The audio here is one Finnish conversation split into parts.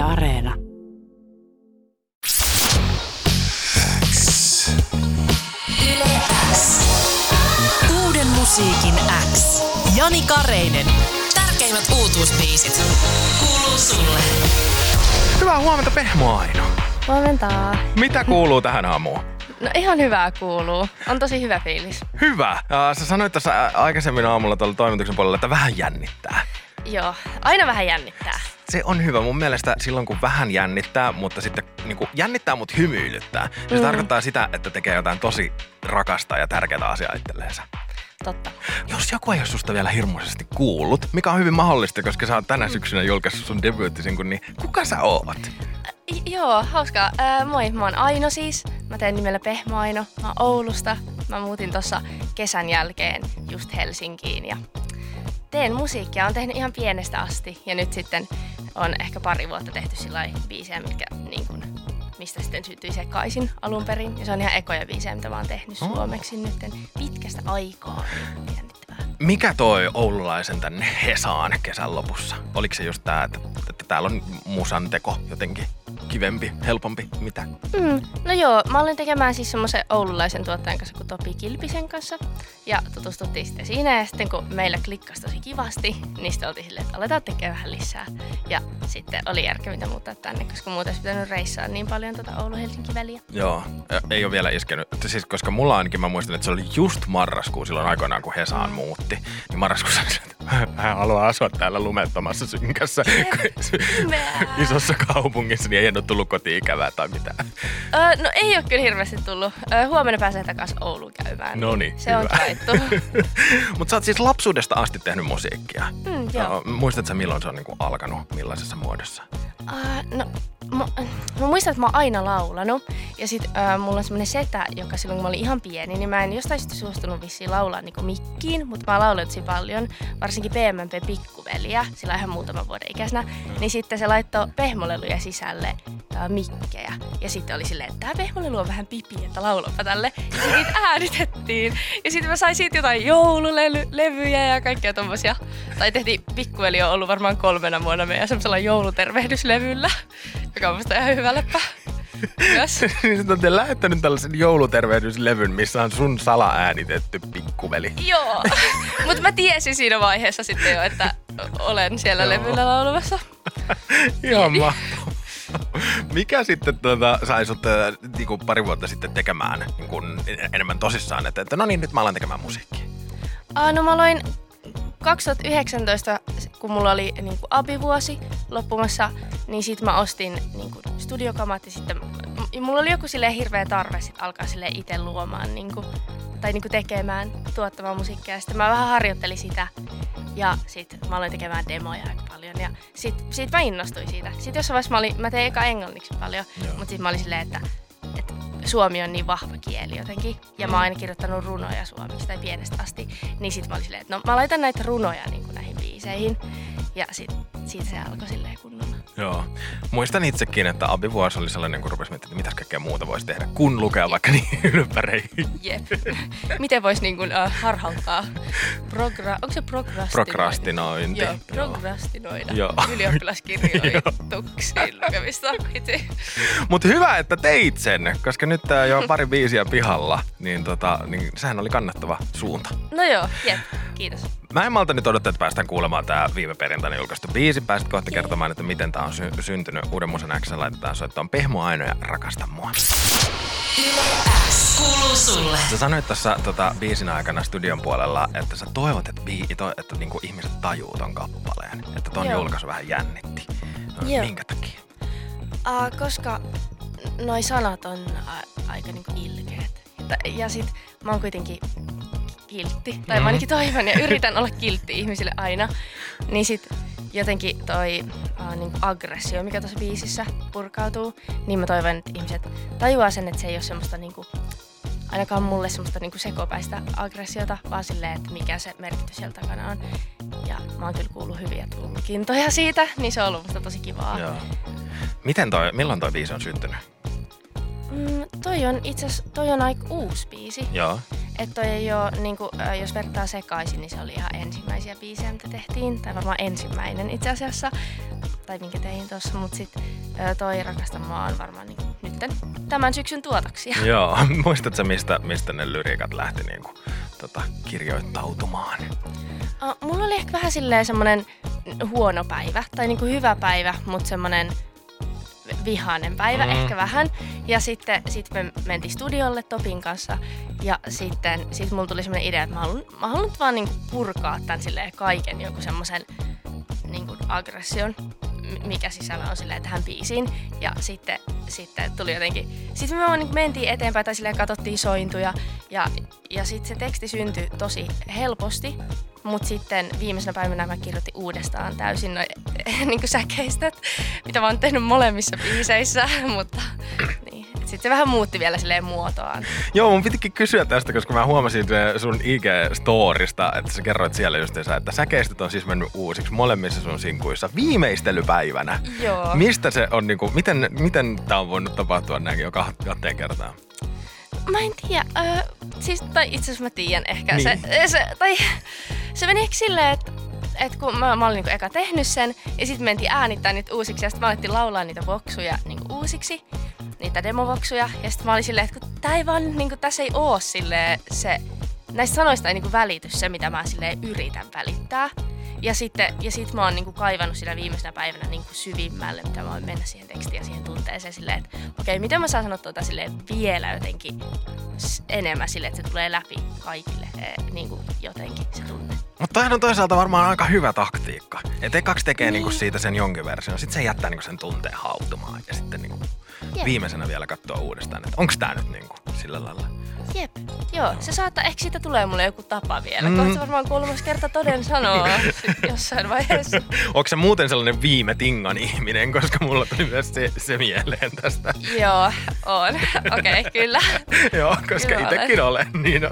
Yle Areena. Yle X. Uuden musiikin X. Jani Kareinen. Tärkeimmät uutuusbiisit. Kuuluu sulle. Hyvää huomenta Pehmo Aino. Huomenta. Mitä kuuluu tähän aamuun? No ihan hyvää kuuluu. On tosi hyvä fiilis. Hyvä. Ja sä sanoit tässä aikaisemmin aamulla tuolla toimituksen puolella, että vähän jännittää. Joo, aina vähän jännittää. Se on hyvä mun mielestä silloin, kun vähän jännittää, mutta sitten niin kuin jännittää, mutta hymyilyttää. Niin Se Mm. tarkoittaa sitä, että tekee jotain tosi rakasta ja tärkeää asiaa itselleensä. Totta. Jos joku ei ole susta vielä hirmuisesti kuullut, mikä on hyvin mahdollista, koska sä oot tänä syksynä julkaissut sun debyyttisinkun, niin kuka sä oot? I- joo, hauskaa. Ää, moi, mä oon Aino siis. Mä teen nimellä Pehmo Aino. Mä oon Oulusta. Mä muutin tuossa kesän jälkeen just Helsinkiin ja teen musiikkia. Oon tehnyt ihan pienestä asti ja nyt sitten on ehkä pari vuotta tehty sillä biisejä, mitkä niin kun, mistä sitten syntyi sekaisin alun perin. Ja se on ihan ekoja biisejä, mitä mä oon tehnyt Oh. suomeksi nyt pitkästä aikaa. Mikä toi oululaisen tänne Hesaan kesän lopussa? Oliko se just tää, että, että täällä on musanteko jotenkin kivempi, helpompi, mitä? Mm, no joo, mä olin tekemään siis semmoisen oululaisen tuottajan kanssa kuin Topi Kilpisen kanssa. Ja tutustuttiin sitten siinä ja sitten kun meillä klikkasi tosi kivasti, niin sitten oltiin silleen, että aletaan tekemään vähän lisää. Ja sitten oli järkevintä muuttaa tänne, koska muuten olisi pitänyt reissaa niin paljon tuota Oulu-Helsinki väliä. Joo, ei ole vielä iskenyt. Siis, koska mulla ainakin, mä muistan, että se oli just marraskuu silloin aikoinaan, kun Hesaan muutti. Niin marraskuussa hän haluaa asua täällä lumettomassa synkässä isossa kaupungissa, niin ei ole tullut kotiin ikävää tai mitään. Öö, no ei ole kyllä hirveästi tullut. Öö, huomenna pääsee takaisin Ouluun käymään. No niin, Se on hyvä. taittu. Mutta sä oot siis lapsuudesta asti tehnyt musiikkia. Mm, joo. No, muistatko sä, milloin se on niinku alkanut, millaisessa muodossa? Uh, no, mä, mä muistan, että mä oon aina laulanut. Ja sit uh, mulla on semmonen setä, joka silloin kun mä olin ihan pieni, niin mä en jostain syystä suostunut vissiin laulaa niinku mikkiin, mutta mä lauloin tosi paljon. Varsinkin PMMP pikkuveliä, sillä ihan muutaman vuoden ikäisenä. Niin sitten se laittoi pehmoleluja sisälle uh, mikkejä. Ja sitten oli silleen, että tää pehmolelu on vähän pipi, että laulapa tälle. Ja sitten niitä äänitettiin. Ja sitten mä sain siitä jotain joululevyjä ja kaikkea tommosia. Tai tehtiin, pikkuveli on ollut varmaan kolmena vuonna meidän semmoisella joulutervehdyslevyllä, joka on musta ihan hyvä läppä. Myös. Sä olette lähettänyt tällaisen joulutervehdyslevyn, missä on sun salaäänitetty pikkuveli. Joo, mutta mä tiesin siinä vaiheessa sitten jo, että olen siellä Joo. levyllä laulamassa. Ihan mahtavaa. Mikä sitten tuota, sai sut äh, niinku pari vuotta sitten tekemään niin kun, enemmän tosissaan, että, että no niin, nyt mä alan tekemään musiikkia? Ah, no mä aloin 2019, kun mulla oli niin kuin abivuosi loppumassa, niin sit mä ostin niin kuin studiokamat ja sitten mulla oli joku silleen hirveä tarve sit alkaa silleen itse luomaan niin kuin, tai niin kuin tekemään, tuottamaan musiikkia. Sitten mä vähän harjoittelin sitä ja sitten mä aloin tekemään demoja aika paljon ja sit, sit mä innostuin siitä. Sitten jossain vaiheessa mä, olin, mä tein eka englanniksi paljon, Joo. mutta sitten mä olin silleen, että suomi on niin vahva kieli jotenkin. Ja mä oon aina kirjoittanut runoja suomeksi tai pienestä asti. Niin sit mä olin silleen, että no mä laitan näitä runoja niin kuin näihin biiseihin. Ja sit, siitä se alkoi silleen kunnolla. Joo. Muistan itsekin, että abivuosi oli sellainen, kun rupesi miettimään, että mitäs kaikkea muuta voisi tehdä, kun lukea vaikka niin ylppäreihin. Jep. Miten vois niin kuin, uh, harhauttaa? Progra- onko se prokrastinointi? Prokrastinointi. Joo, prokrastinoida. Joo. Ylioppilaskirjoituksiin lukemista. Mutta hyvä, että teit sen, koska nyt tää jo pari biisiä pihalla, niin, tota, niin sehän oli kannattava suunta. No joo, jep. Kiitos. Mä en malta nyt odottaa, että päästään kuulemaan tää viime perjantaina julkaistu biisi. Pääsit kohta kertomaan, että miten tää on sy- syntynyt. Uuden musan X laitetaan soittoon Pehmo Aino ja Rakasta mua. Kuuluu sulle. Sä sanoit tuossa tota, biisin aikana studion puolella, että sä toivot, että, bii, to, että niinku ihmiset tajuu ton kappaleen. Että ton Joo. julkaisu vähän jännitti. No, Joo. minkä takia? Uh, koska noi sanat on a- aika niinku ilkeät. Ja, ja sit mä oon kuitenkin kiltti. Tai Mhm. mä ainakin toivon ja yritän olla kiltti ihmisille aina. Niin sit jotenkin toi uh, niinku aggressio, mikä tuossa biisissä purkautuu, niin mä toivon, että ihmiset tajuaa sen, että se ei ole semmoista niinku, ainakaan mulle semmoista niinku sekopäistä aggressiota, vaan silleen, että mikä se merkitys siellä takana on. Ja mä oon kyllä kuullut hyviä tulkintoja siitä, niin se on ollut musta tosi kivaa. Joo. Miten toi, milloin toi biisi on syntynyt? Mm, toi on itse toi on aika uusi biisi. Joo. Että toi ei oo, niinku, äh, jos vertaa sekaisin, niin se oli ihan ensimmäisiä biisejä, mitä tehtiin. Tai varmaan ensimmäinen itse asiassa. tai minkä tein tuossa, mutta sitten toi Rakasta maa on varmaan niin nytten tämän syksyn tuotoksia. Joo, muistatko mistä, mistä ne lyriikat lähti niin kuin, tota, kirjoittautumaan? Uh, mulla oli ehkä vähän silleen semmoinen huono päivä, tai niinku hyvä päivä, mutta semmoinen vihainen päivä mm. ehkä vähän. Ja sitten sit me mentiin studiolle Topin kanssa ja sitten sit mulla tuli semmoinen idea, että mä haluan, mä haluan vaan niinku purkaa tämän silleen kaiken joku semmoisen niinku aggression mikä sisällä on silleen tähän biisiin. Ja sitten, sitten tuli jotenkin, sitten me vaan niin mentiin eteenpäin tai silleen katsottiin sointuja ja, ja sitten se teksti syntyi tosi helposti. Mutta sitten viimeisenä päivänä mä kirjoitin uudestaan täysin noin niin säkeistöt, mitä mä oon tehnyt molemmissa biiseissä, mutta. Sitten se vähän muutti vielä silleen muotoaan. Joo, mun pitikin kysyä tästä, koska mä huomasin sun IG-storista, että sä kerroit siellä justiinsa, että säkeistöt on siis mennyt uusiksi molemmissa sun sinkuissa viimeistelypäivänä. Joo. Mistä se on, niinku, miten, miten tää on voinut tapahtua näinkin jo kahteen kertaan? Mä en tiedä. Öö, siis, tai itse asiassa mä tiedän ehkä. Niin. Se, se, tai, se meni ehkä silleen, että et kun mä, mä olin niinku eka tehnyt sen, ja sitten mentiin äänittää niitä uusiksi, ja sitten mä alettiin laulaa niitä voksuja niinku uusiksi, niitä demovoksuja, ja sitten mä olin silleen, että kun tää ei vaan, niinku, tässä ei oo silleen se, näistä sanoista ei niinku välity se, mitä mä silleen yritän välittää. Ja sitten ja sit mä oon niinku kaivannut siinä viimeisenä päivänä niinku syvimmälle, mitä mä voin mennä siihen tekstiin ja siihen tunteeseen silleen, että okei, okay, miten mä saan sanoa tuota silleen vielä jotenkin enemmän silleen, että se tulee läpi kaikille e, niinku jotenkin se tunne. Mutta on toisaalta varmaan aika hyvä taktiikka. Että ekaksi tekee niin. niinku siitä sen jonkin version, sitten se jättää niinku sen tunteen hautumaan ja sitten niinku viimeisenä vielä katsoa uudestaan, että onko tämä nyt niinku sillä lailla Jep, joo. Se saattaa, ehkä siitä tulee mulle joku tapa vielä. Mm. Kohta varmaan kolmas kerta toden sanoa jossain vaiheessa. Onko se muuten sellainen viime tingan ihminen, koska mulla tuli myös se, se mieleen tästä. Joo, on. Okei, okay, kyllä. joo, koska itsekin olen, niin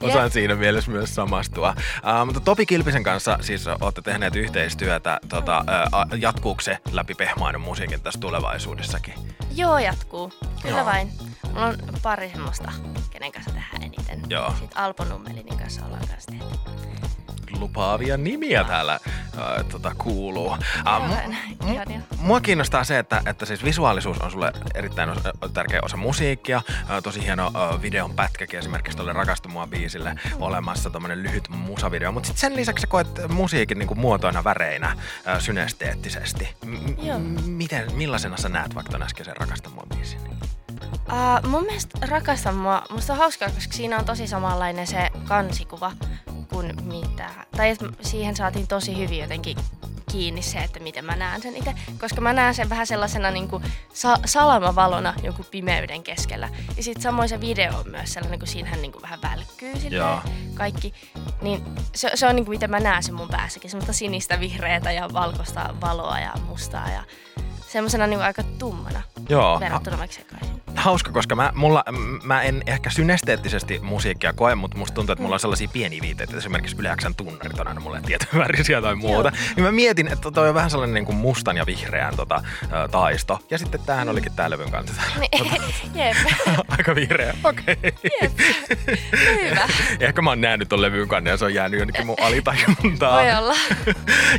osaan Jep. siinä mielessä myös samastua. Uh, mutta Topi Kilpisen kanssa siis olette tehneet yhteistyötä. Tota, uh, jatkuuko se läpi pehmainen musiikin tässä tulevaisuudessakin? Joo, jatkuu. Kyllä joo. vain. Mulla on pari semmoista, kenen kanssa tehdään eniten. Joo. Sitten Alpo Nummelinin kanssa ollaan kanssa tehty. Lupaavia nimiä täällä äh, tota, kuuluu. Äh, m- mua kiinnostaa se, että, että siis visuaalisuus on sulle erittäin osa, tärkeä osa musiikkia. Äh, tosi hieno äh, videon pätkäkin esimerkiksi tuolle Rakastu mua biisille mm. olemassa tommonen lyhyt musavideo. Mutta sitten sen lisäksi sä koet musiikin niinku muotoina väreinä äh, synesteettisesti. M- miten, millaisena sä näet vaikka ton äskeisen Rakastu mua biisin? Uh, mun mielestä rakastan mua. Musta on hauskaa, koska siinä on tosi samanlainen se kansikuva kuin mitä. Tai siihen saatiin tosi hyvin jotenkin kiinni se, että miten mä näen sen itse. Koska mä näen sen vähän sellaisena niin kuin sa- salamavalona jonkun pimeyden keskellä. Ja sitten samoin se video on myös sellainen, kun siinähän niin kuin vähän välkkyy kaikki. Niin se, se on niin kuin miten mä näen sen mun päässäkin. Semmoista sinistä, vihreätä ja valkoista valoa ja mustaa ja semmoisena niin aika tummana Joo. verrattuna vaikka sekaisin. Hauska, koska mä, mulla, mä en ehkä synesteettisesti musiikkia koe, mutta musta tuntuu, että mulla on sellaisia pieniä viiteitä. Esimerkiksi Yle Xn tunnarit on aina mulle tietyn värisiä tai muuta. Joo. Niin mä mietin, että toi on vähän sellainen niin kuin mustan ja vihreän tota, taisto. Ja sitten tämähän olikin tää levyn kanssa. Niin, jep. Aika vihreä, okei. Okay. Hyvä. ehkä mä oon nähnyt ton levyn kanssa ja se on jäänyt jonnekin mun alitajuntaan. Voi olla.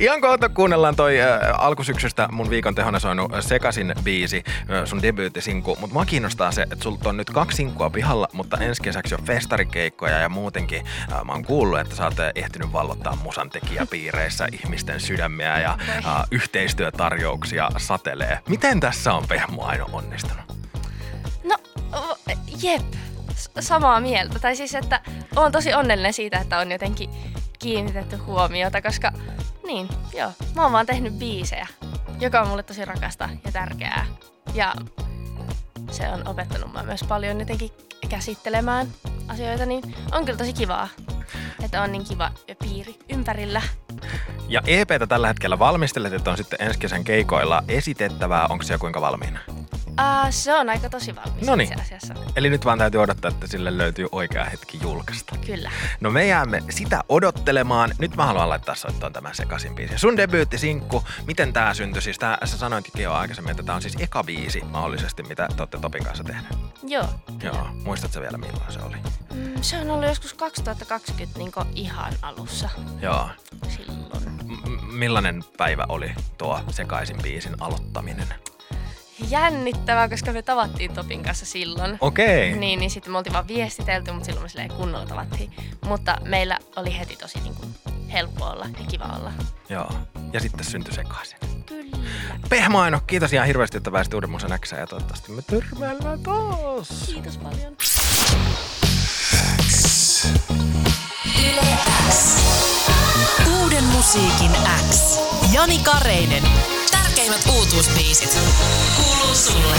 Ihan kohta kuunnellaan toi äh, alkusyksystä mun viikon tehona soinut Sekasin biisi, äh, sun debyyttisinku. Mutta mua kiinnostaa se, että sulta on nyt kaksi sinkkua pihalla, mutta ensi kesäksi on festarikeikkoja ja muutenkin äh, mä oon kuullut, että sä oot ehtinyt vallottaa musan tekijäpiireissä ihmisten sydämiä ja äh, yhteistyötarjouksia satelee. Miten tässä on Pehmo Aino onnistunut? No, jep, samaa mieltä. Tai siis, että on tosi onnellinen siitä, että on jotenkin kiinnitetty huomiota, koska niin, joo, mä oon vaan tehnyt biisejä, joka on mulle tosi rakasta ja tärkeää. Ja se on opettanut mua myös paljon jotenkin käsittelemään asioita, niin on kyllä tosi kivaa, että on niin kiva piiri ympärillä. Ja EPtä tällä hetkellä valmistelet, että on sitten ensi kesän keikoilla esitettävää. Onko se jo kuinka valmiina? Uh, se on aika tosi valmis Noniin. itse asiassa. Eli nyt vaan täytyy odottaa, että sille löytyy oikea hetki julkaista. Kyllä. No me jäämme sitä odottelemaan. Nyt mä haluan laittaa soittoon tämän sekaisin biisin. Sun debyyttisinkku, miten tää syntyi? Siis tää, sä sanoitkin jo aikaisemmin, että tää on siis eka biisi mahdollisesti, mitä te olette Topin kanssa tehneet. Joo. Joo. Muistatko vielä milloin se oli? Mm, se on ollut joskus 2020 niin ihan alussa. Joo. Silloin millainen päivä oli tuo sekaisin biisin aloittaminen? Jännittävää, koska me tavattiin Topin kanssa silloin. Okei. Niin, niin sitten me oltiin vaan viestitelty, mutta silloin me silleen kunnolla tavattiin. Mutta meillä oli heti tosi niin kuin, helppo olla ja kiva olla. Joo. Ja sitten syntyi sekaisin. Kyllä. Pehmaino, kiitos ihan hirveästi, että pääsit Uuden Musan Xään ja toivottavasti me törmäillään taas. Kiitos paljon. Uuden musiikin X. Jani Kareinen. Tärkeimmät uutuusbiisit. Kuuluu sulle.